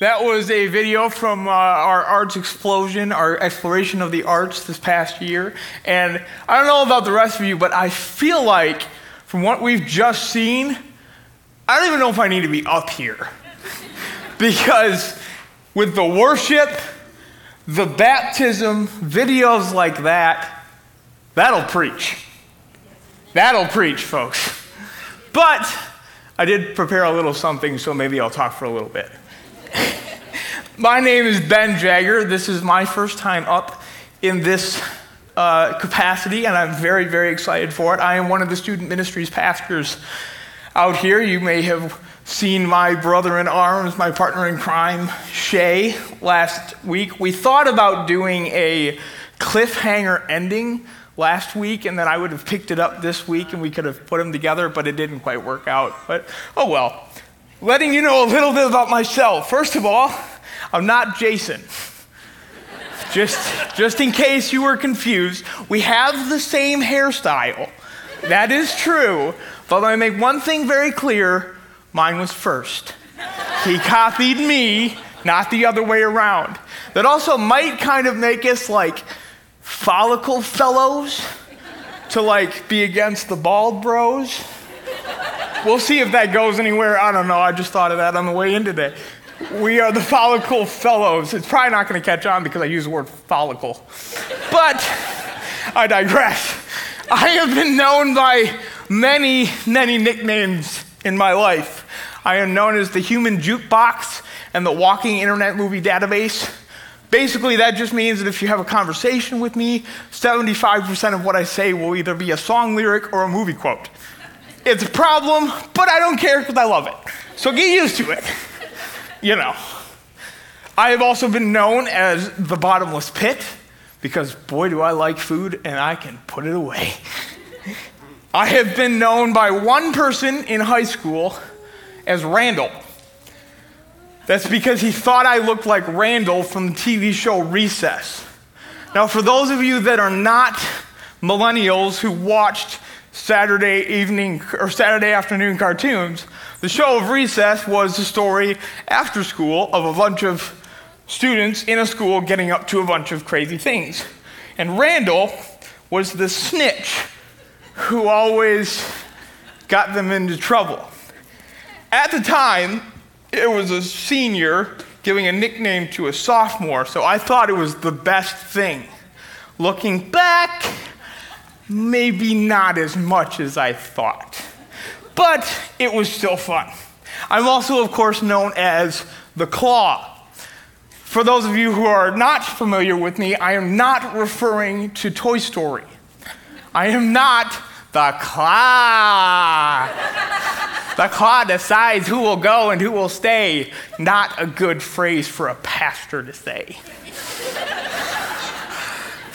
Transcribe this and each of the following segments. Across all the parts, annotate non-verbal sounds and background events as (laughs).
That was a video from uh, our arts explosion, our exploration of the arts this past year. And I don't know about the rest of you, but I feel like from what we've just seen, I don't even know if I need to be up here. (laughs) because with the worship, the baptism, videos like that, that'll preach. That'll preach, folks. But I did prepare a little something, so maybe I'll talk for a little bit. (laughs) my name is Ben Jagger. This is my first time up in this uh, capacity, and I'm very, very excited for it. I am one of the student ministries pastors out here. You may have seen my brother in arms, my partner in crime, Shay, last week. We thought about doing a cliffhanger ending last week, and then I would have picked it up this week and we could have put them together, but it didn't quite work out. But oh well. Letting you know a little bit about myself. First of all, I'm not Jason. Just, just in case you were confused, we have the same hairstyle. That is true. But let me make one thing very clear mine was first. He copied me, not the other way around. That also might kind of make us like follicle fellows to like be against the bald bros. We'll see if that goes anywhere. I don't know. I just thought of that on the way in today. We are the follicle fellows. It's probably not going to catch on because I use the word follicle. But I digress. I have been known by many, many nicknames in my life. I am known as the human jukebox and the walking internet movie database. Basically, that just means that if you have a conversation with me, 75% of what I say will either be a song lyric or a movie quote. It's a problem, but I don't care because I love it. So get used to it. (laughs) You know. I have also been known as the bottomless pit because boy, do I like food and I can put it away. (laughs) I have been known by one person in high school as Randall. That's because he thought I looked like Randall from the TV show Recess. Now, for those of you that are not millennials who watched Saturday evening or Saturday afternoon cartoons, the show of Recess was the story after school of a bunch of students in a school getting up to a bunch of crazy things. And Randall was the snitch who always got them into trouble. At the time, it was a senior giving a nickname to a sophomore, so I thought it was the best thing. Looking back, maybe not as much as I thought, but it was still fun. I'm also, of course, known as the Claw. For those of you who are not familiar with me, I am not referring to Toy Story. I am not the Claw. The claw decides who will go and who will stay. Not a good phrase for a pastor to say.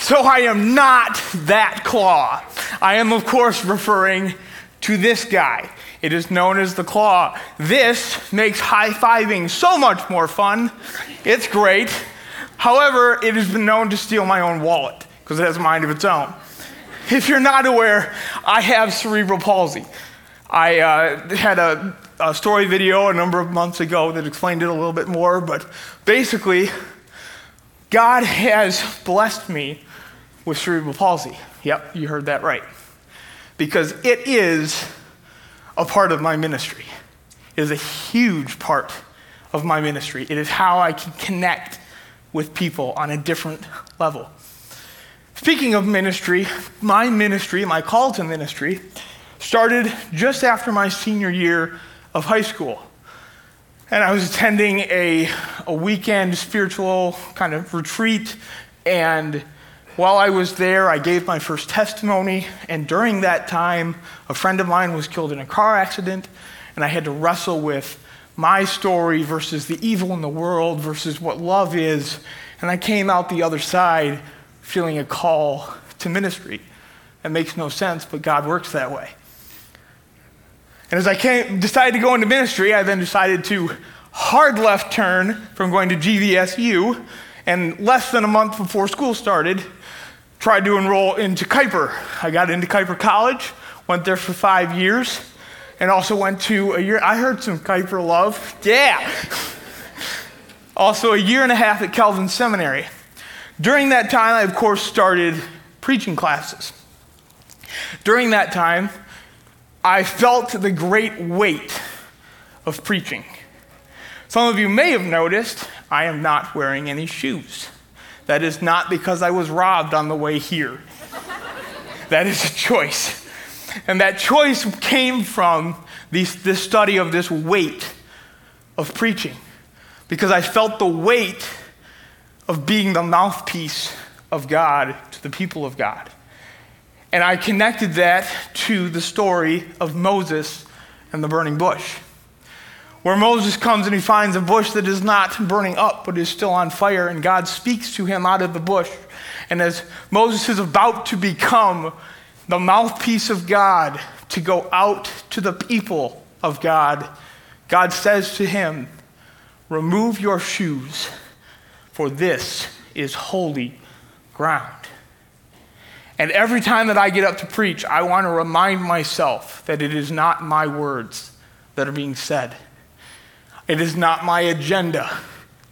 So I am not that claw. I am, of course, referring to this guy. It is known as the claw. This makes high fiving so much more fun. It's great. However, it has been known to steal my own wallet because it has a mind of its own. If you're not aware, I have cerebral palsy. I uh, had a, a story video a number of months ago that explained it a little bit more, but basically, God has blessed me with cerebral palsy. Yep, you heard that right. Because it is a part of my ministry. It is a huge part of my ministry. It is how I can connect with people on a different level. Speaking of ministry, my ministry, my call to ministry, started just after my senior year of high school. And I was attending a, a weekend spiritual kind of retreat. And while I was there, I gave my first testimony. And during that time, a friend of mine was killed in a car accident. And I had to wrestle with my story versus the evil in the world versus what love is. And I came out the other side feeling a call to ministry. It makes no sense, but God works that way. And as I came, decided to go into ministry, I then decided to hard left turn from going to GVSU. And less than a month before school started, tried to enroll into Kuyper. I got into Kuyper College, went there for five years, and also went to a year. I heard some Kuyper love. Yeah. (laughs) Also, a year and a half at Calvin Seminary. During that time, I, of course, started preaching classes. During that time, I felt the great weight of preaching. Some of you may have noticed I am not wearing any shoes. That is not because I was robbed on the way here. that is a choice. And that choice came from this, this study of this weight of preaching. Because I felt the weight of being the mouthpiece of God to the people of God. And I connected that to the story of Moses and the burning bush where Moses comes and he finds a bush that is not burning up, but is still on fire, and God speaks to him out of the bush. And as Moses is about to become the mouthpiece of God to go out to the people of God, God says to him, Remove your shoes, for this is holy ground. And every time that I get up to preach, I want to remind myself that it is not my words that are being said it is not my agenda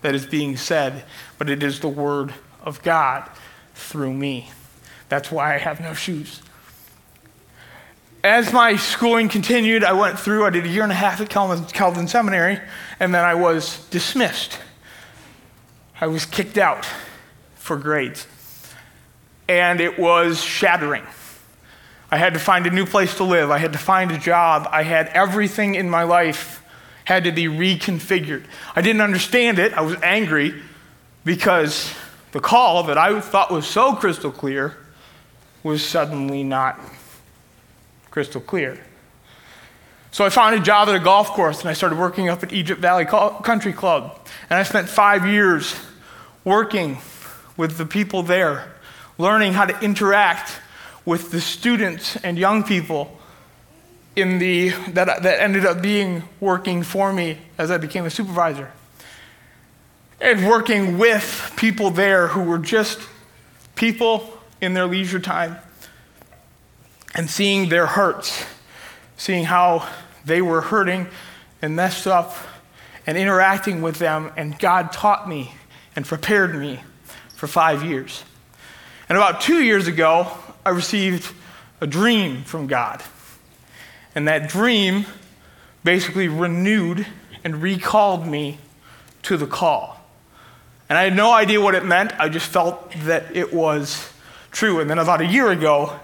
that is being said, but it is the word of God through me. That's why I have no shoes. As my schooling continued, I went through, I did a year and a half at Calvin, Calvin Seminary, and then I was dismissed. I was kicked out for grades. And it was shattering. I had to find a new place to live. I had to find a job. I had everything in my life had to be reconfigured. I didn't understand it. I was angry because the call that I thought was so crystal clear was suddenly not crystal clear. So I found a job at a golf course and I started working up at Egypt Valley Country Club. And I spent five years working with the people there, learning how to interact with the students and young people in the, that, that ended up being working for me as I became a supervisor. And working with people there who were just people in their leisure time and seeing their hurts, seeing how they were hurting and messed up and interacting with them. And God taught me and prepared me for five years. And about two years ago, I received a dream from God. And that dream basically renewed and recalled me to the call. And I had no idea what it meant. I just felt that it was true. And then about a year ago,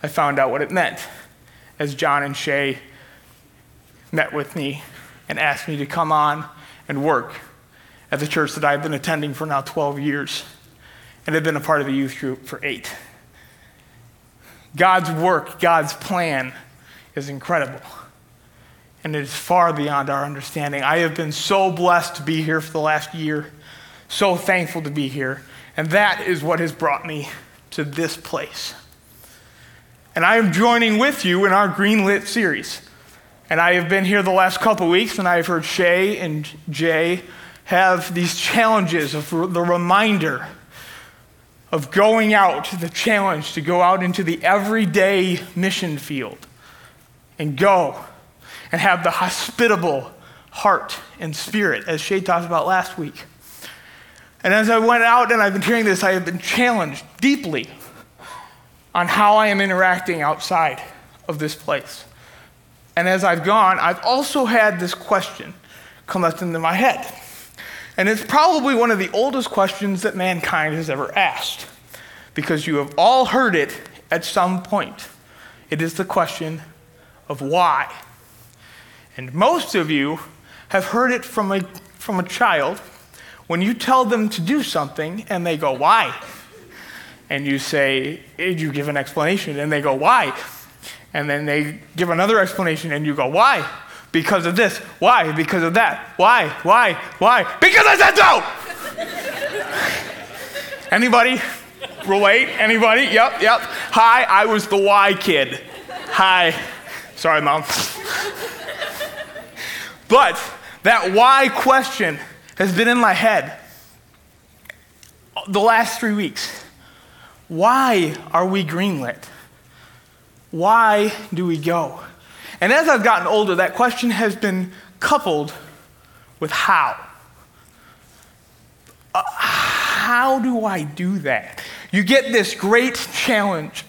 I found out what it meant as John and Shay met with me and asked me to come on and work at the church that I've been attending for now 12 years and have been a part of the youth group for eight. God's work, God's plan is incredible. And it is far beyond our understanding. I have been so blessed to be here for the last year, so thankful to be here. And that is what has brought me to this place. And I am joining with you in our Greenlit series. And I have been here the last couple weeks, and I have heard Shay and Jay have these challenges of the reminder of going out, the challenge to go out into the everyday mission field and go and have the hospitable heart and spirit, as Shay talked about last week. And as I went out and I've been hearing this, I have been challenged deeply on how I am interacting outside of this place. And as I've gone, I've also had this question come up into my head. And it's probably one of the oldest questions that mankind has ever asked, because you have all heard it at some point. It is the question of why. And most of you have heard it from a, from a child when you tell them to do something and they go, Why? And you say, You give an explanation and they go, Why? And then they give another explanation and you go, Why? Because of this. Why? Because of that. Why? Why? Why? Because I said so! (laughs) Anybody relate? Anybody? Yep, yep. Hi, I was the why kid. Hi. Sorry, mom. but that why question has been in my head the last three weeks. Why are we greenlit? Why do we go? And as I've gotten older, that question has been coupled with how. Uh, how do I do that? You get this great challenge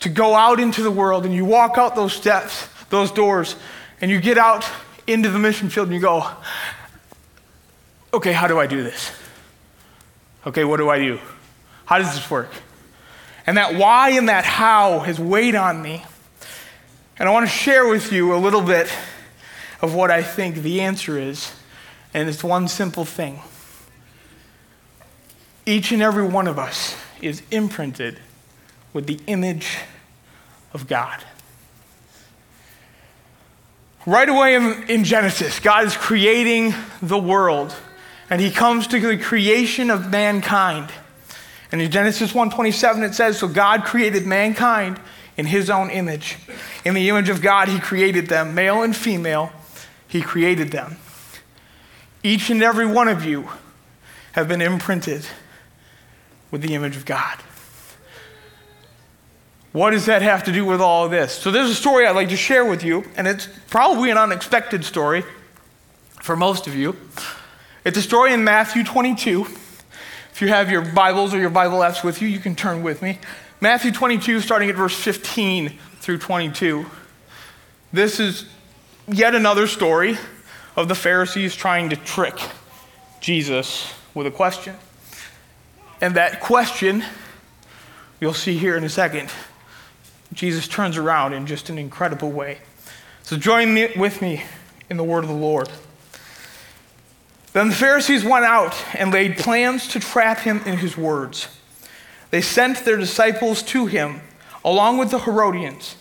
to go out into the world and you walk out those steps, those doors, and you get out into the mission field and you go, okay, how do I do this? Okay, what do I do? How does this work? And that why and that how has weighed on me. And I want to share with you a little bit of what I think the answer is. And it's one simple thing. Each and every one of us is imprinted with the image of God. Right away in, in, Genesis, God is creating the world, and he comes to the creation of mankind. And in Genesis 1:27 it says, "So God created mankind in his own image. In the image of God he created them, male and female, he created them." Each and every one of you have been imprinted with the image of God. What does that have to do with all of this? So, there's a story I'd like to share with you, and it's probably an unexpected story for most of you. It's a story in Matthew 22. If you have your Bibles or your Bible apps with you, you can turn with me. Matthew 22, starting at verse 15 through 22. This is yet another story of the Pharisees trying to trick Jesus with a question. And that question, you'll see here in a second, Jesus turns around in just an incredible way. So join me, with me in the word of the Lord. Then the Pharisees went out and laid plans to trap him in his words. They sent their disciples to him, along with the Herodians.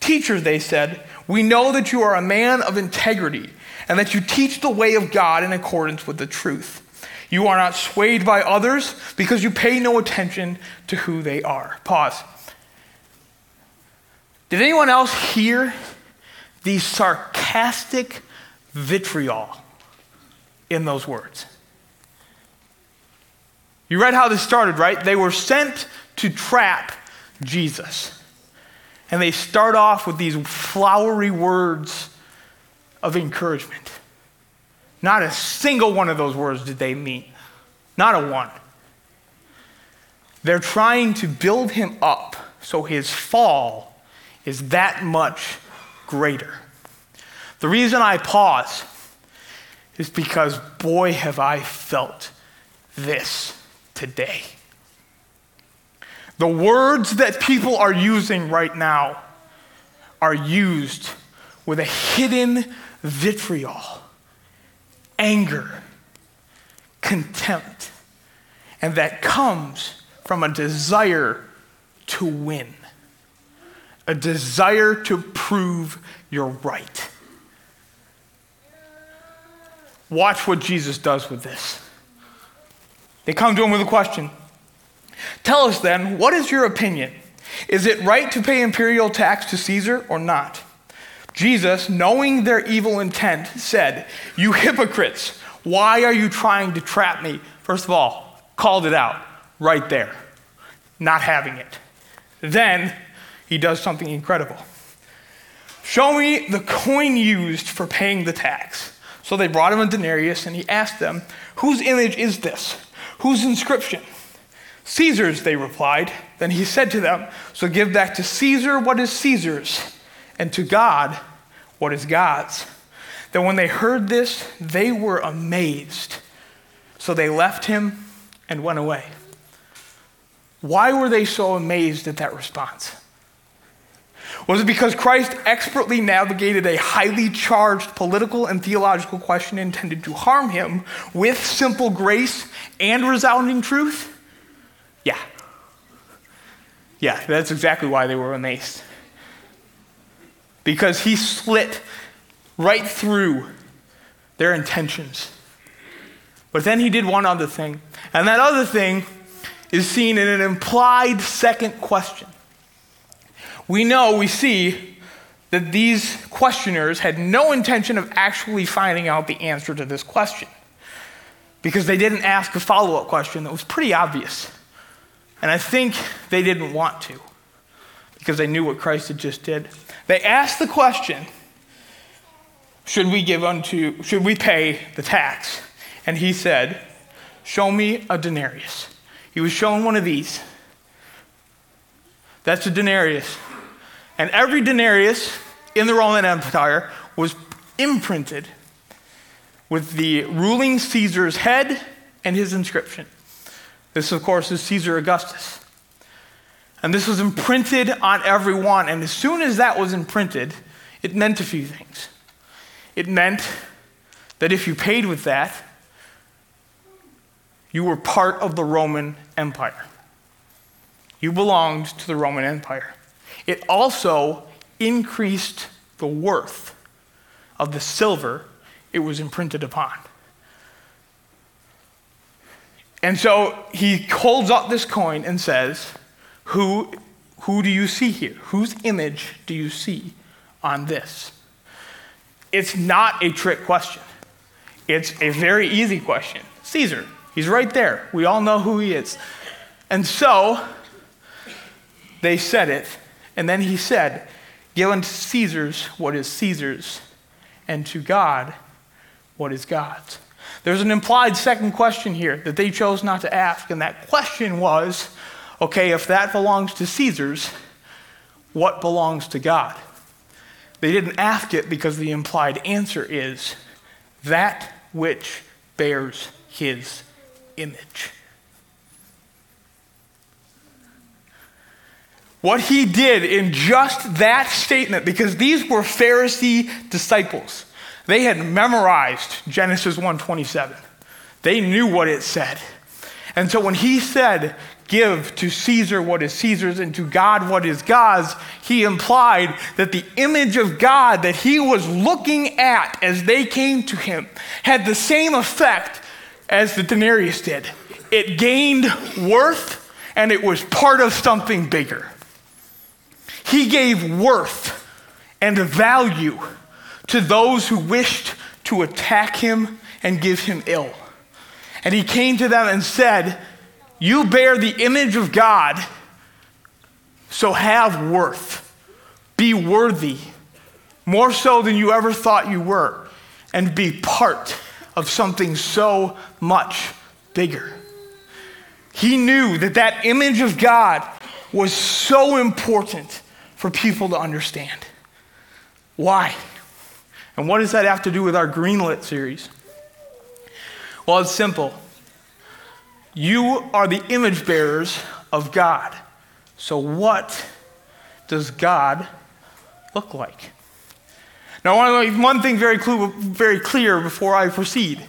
Teacher, they said, we know that you are a man of integrity and that you teach the way of God in accordance with the truth. You are not swayed by others because you pay no attention to who they are. Pause. Did anyone else hear the sarcastic vitriol in those words? You read how this started, right? They were sent to trap Jesus. And they start off with these flowery words of encouragement. Not a single one of those words did they mean. Not a one. They're trying to build him up so his fall is that much greater. The reason I pause is because, boy, have I felt this today. The words that people are using right now are used with a hidden vitriol, anger, contempt, and that comes from a desire to win a desire to prove you're right. Watch what Jesus does with this. They come to him with a question Tell us then, what is your opinion? Is it right to pay imperial tax to Caesar or not? Jesus, knowing their evil intent, said, You hypocrites, why are you trying to trap me? First of all, called it out right there, not having it. Then he does something incredible. Show me the coin used for paying the tax. So they brought him a denarius, and he asked them, Whose image is this? Whose inscription? Caesar's, they replied. Then he said to them, So give back to Caesar what is Caesar's, and to God what is God's. Then when they heard this, they were amazed. So they left him and went away. Why were they so amazed at that response? Was it because Christ expertly navigated a highly charged political and theological question intended to harm him with simple grace and resounding truth? Yeah. Yeah, that's exactly why they were amazed. Because he slit right through their intentions. But then he did one other thing. And that other thing is seen in an implied second question. We know, we see that these questioners had no intention of actually finding out the answer to this question because they didn't ask a follow up question that was pretty obvious. And I think they didn't want to because they knew what Christ had just did. They asked the question should we give unto should we pay the tax and he said Show me a denarius. He was shown one of these. That's a denarius. And every denarius in the Roman Empire was imprinted with the ruling Caesar's head and his inscription. This, of course, is Caesar Augustus. And this was imprinted on every one. And as soon as that was imprinted, it meant a few things. It meant that if you paid with that, you were part of the Roman Empire. You belonged to the Roman Empire. It also increased the worth of the silver it was imprinted upon. And so he holds up this coin and says, Who, who do you see here? Whose image do you see on this? It's not a trick question. It's a very easy question. Caesar, he's right there. We all know who he is. And so they said it, and then he said, Give unto Caesar's what is Caesar's, and to God what is God's. There's an implied second question here that they chose not to ask, and that question was okay, if that belongs to Caesar's, what belongs to God? They didn't ask it because the implied answer is that which bears his image. What he did in just that statement, because these were Pharisee disciples. They had memorized Genesis 1:27. They knew what it said. And so when he said, "Give to Caesar what is Caesar's and to God what is God's," he implied that the image of God that he was looking at as they came to him had the same effect as the denarius did. It gained worth and it was part of something bigger. He gave worth and value to those who wished to attack him and give him ill. And he came to them and said, You bear the image of God, so have worth. Be worthy, more so than you ever thought you were, and be part of something so much bigger. He knew that that image of God was so important for people to understand. Why? And what does that have to do with our Greenlit series? Well, it's simple. You are the image bearers of God. So, what does God look like? Now, I want to make one thing very, clear, very clear before I proceed.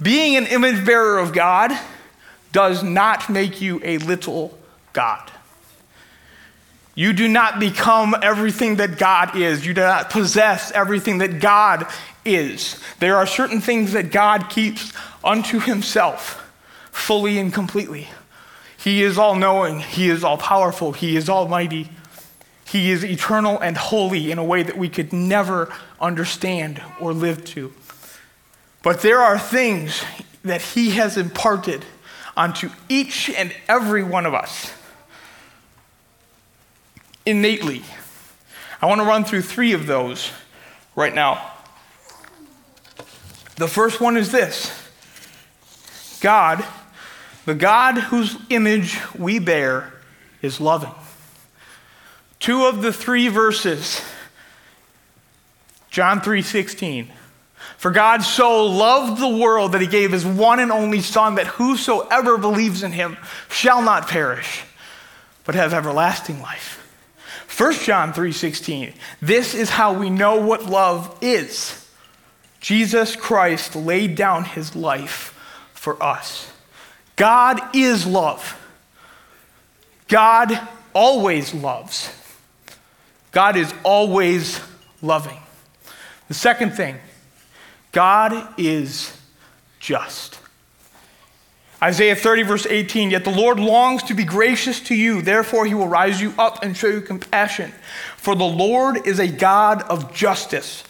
Being an image bearer of God does not make you a little God. You do not become everything that God is. You do not possess everything that God is. There are certain things that God keeps unto himself fully and completely. He is all knowing, He is all powerful, He is almighty. He is eternal and holy in a way that we could never understand or live to. But there are things that He has imparted onto each and every one of us innately. I want to run through three of those right now. The first one is this God, the God whose image we bear, is loving. Two of the three verses, John 3:16. For God so loved the world that he gave his one and only Son, that whosoever believes in him shall not perish, but have everlasting life. 1 John 3:16. This is how we know what love is. Jesus Christ laid down his life for us. God is love. God always loves. God is always loving. The second thing, God is just. Isaiah 30, verse 18 Yet the Lord longs to be gracious to you, therefore he will rise you up and show you compassion. For the Lord is a God of justice.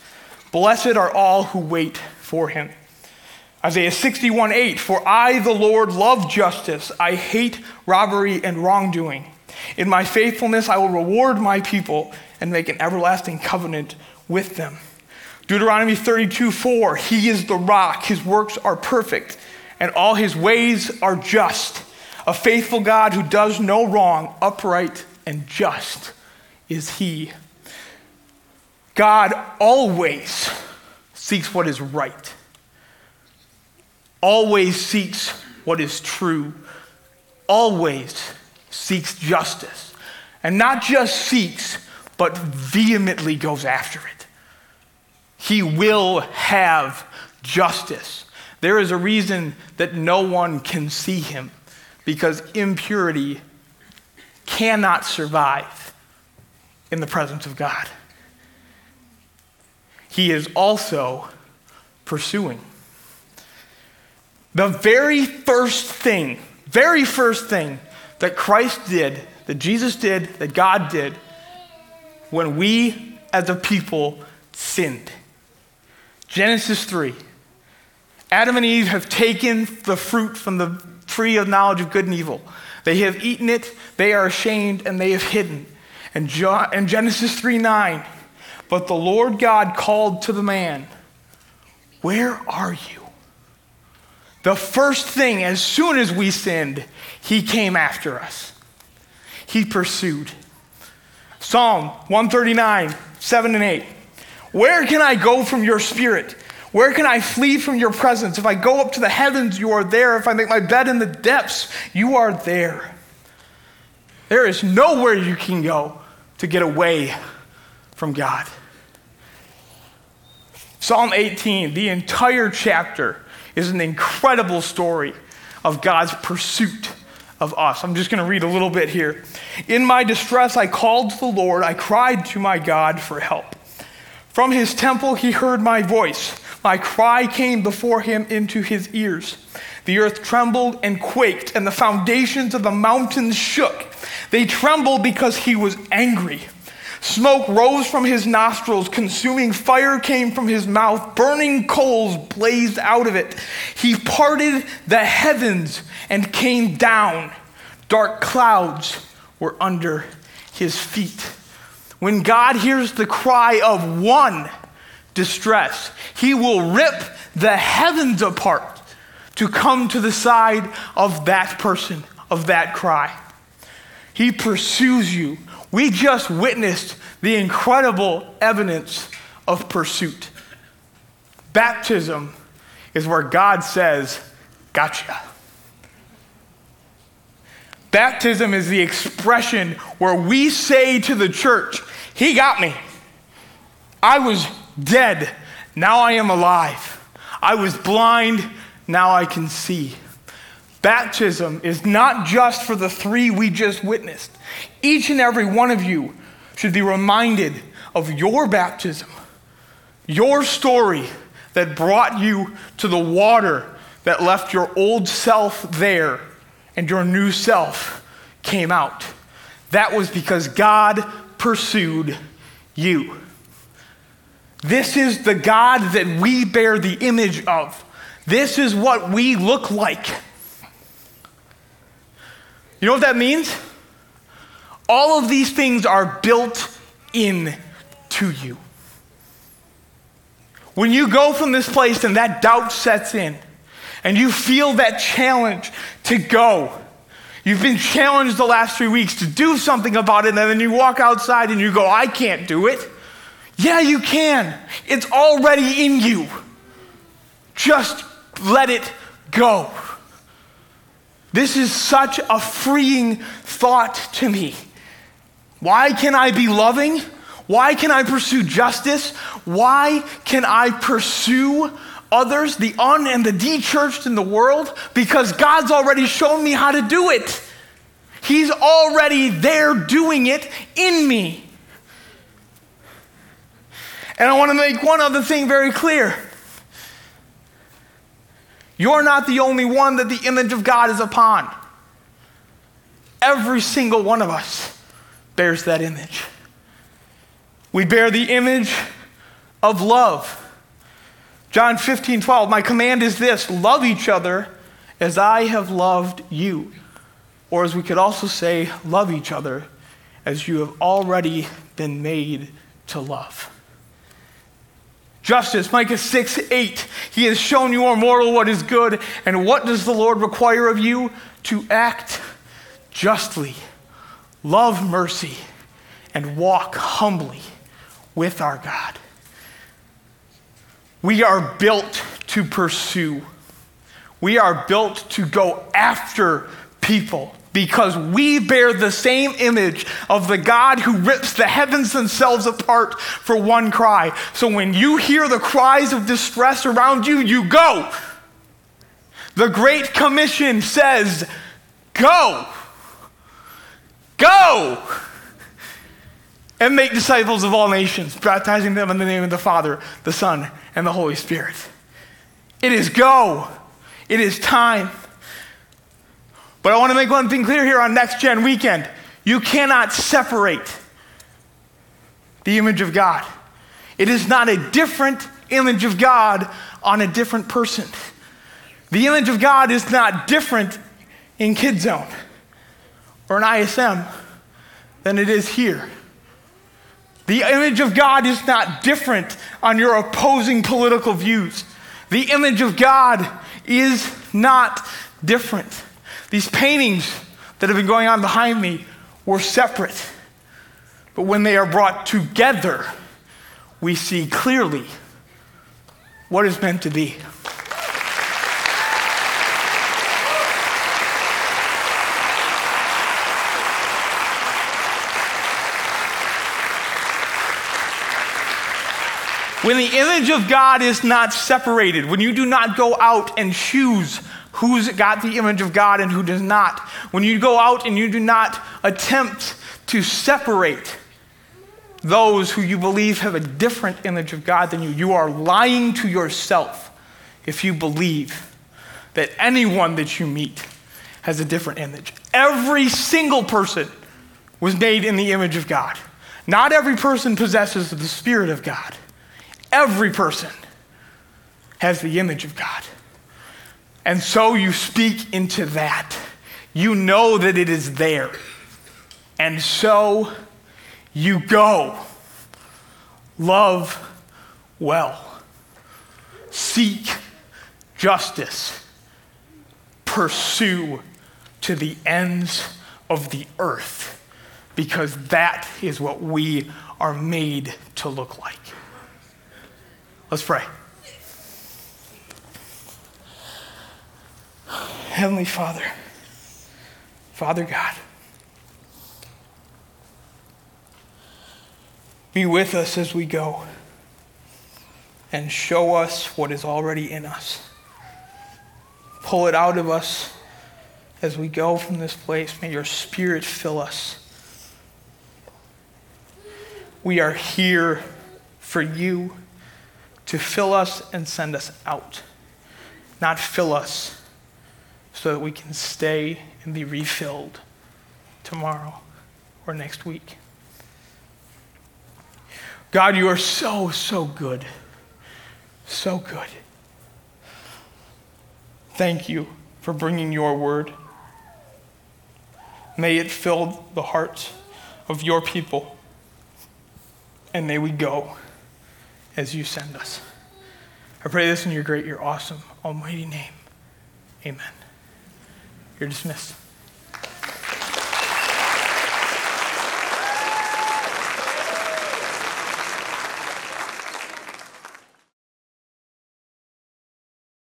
Blessed are all who wait for him. Isaiah 61, 8 For I, the Lord, love justice. I hate robbery and wrongdoing. In my faithfulness, I will reward my people and make an everlasting covenant with them. Deuteronomy 32, 4 He is the rock, his works are perfect and all his ways are just. A faithful God who does no wrong, upright and just is he. God always seeks what is right, always seeks what is true, always seeks justice. And not just seeks, but vehemently goes after it. He will have justice. There is a reason that no one can see him because impurity cannot survive in the presence of God. He is also pursuing. The very first thing, very first thing that Christ did, that Jesus did, that God did, when we as a people sinned. Genesis 3. Adam and Eve have taken the fruit from the tree of knowledge of good and evil. They have eaten it, they are ashamed, and they have hidden. And, Genesis 3 9. But the Lord God called to the man, Where are you? The first thing, as soon as we sinned, he came after us. He pursued. Psalm 139, 7 and 8. Where can I go from your spirit? Where can I flee from your presence? If I go up to the heavens, you are there. If I make my bed in the depths, you are there. There is nowhere you can go to get away from God. Psalm 18, the entire chapter, is an incredible story of God's pursuit of us. I'm just going to read a little bit here. In my distress, I called to the Lord. I cried to my God for help. From his temple, he heard my voice. My cry came before him into his ears. The earth trembled and quaked, and the foundations of the mountains shook. They trembled because he was angry. Smoke rose from his nostrils, consuming fire came from his mouth, burning coals blazed out of it. He parted the heavens and came down. Dark clouds were under his feet. When God hears the cry of one distress, he will rip the heavens apart to come to the side of that person, of that cry. He pursues you we just witnessed the incredible evidence of pursuit. Baptism is where God says, Gotcha. Baptism is the expression where we say to the church, He got me. I was dead, now I am alive. I was blind, now I can see. Baptism is not just for the three we just witnessed. Each and every one of you should be reminded of your baptism, your story that brought you to the water that left your old self there and your new self came out. That was because God pursued you. This is the God that we bear the image of. This is what we look like. You know what that means? All of these things are built in to you. When you go from this place and that doubt sets in, and you feel that challenge to go, you've been challenged the last three weeks to do something about it, and then you walk outside and you go, I can't do it. Yeah, you can. It's already in you. Just let it go. This is such a freeing thought to me. Why can I be loving? Why can I pursue justice? Why can I pursue others, the un and the de-churched in the world? Because God's already shown me how to do it. He's already there doing it in me. And I want to make one other thing very clear. You're not the only one that the image of God is upon. Every single one of us bears that image. We bear the image of love. John 15, 12, my command is this love each other as I have loved you. Or as we could also say, love each other as you have already been made to love. Justice, Micah 6 8. He has shown you, O mortal, what is good. And what does the Lord require of you? To act justly, love mercy, and walk humbly with our God. We are built to pursue. We are built to go after people because we bear the same image of the God who rips the heavens themselves apart for one cry. So when you hear the cries of distress around you, you go. The Great Commission says, Go. Go and make disciples of all nations, baptizing them in the name of the Father, the Son, and the Holy Spirit. It is go. It is time. But I want to make one thing clear here on Next Gen weekend. You cannot separate the image of God. It is not a different image of God on a different person. The image of God is not different in Kid Zone or in ISM than it is here. The image of God is not different on your opposing political views. The image of God is not different. These paintings that have been going on behind me were separate. But when they are brought together, we see clearly what is meant to be. When the image of God is not separated, when you do not go out and choose who's got the image of God and who does not, when you go out and you do not attempt to separate those who you believe have a different image of God than you, you are lying to yourself if you believe that anyone that you meet has a different image. Every single person was made in the image of God. Not every person possesses the Spirit of God. Every person has the image of God. And so you speak into that. You know that it is there. And so you go. Love well. Seek justice. Pursue to the ends of the earth because that is what we are made to look like. Let's pray. Heavenly Father, Father God, be with us as we go and show us what is already in us. Pull it out of us as we go from this place. May your spirit fill us. We are here for you to fill us and send us out, not fill us so that we can stay and be refilled tomorrow or next week. God, you are so, so good. So good. Thank you for bringing your word. May it fill the hearts of your people, and may we go as you send us. I pray this in your great, your awesome, almighty name. Amen. You're dismissed.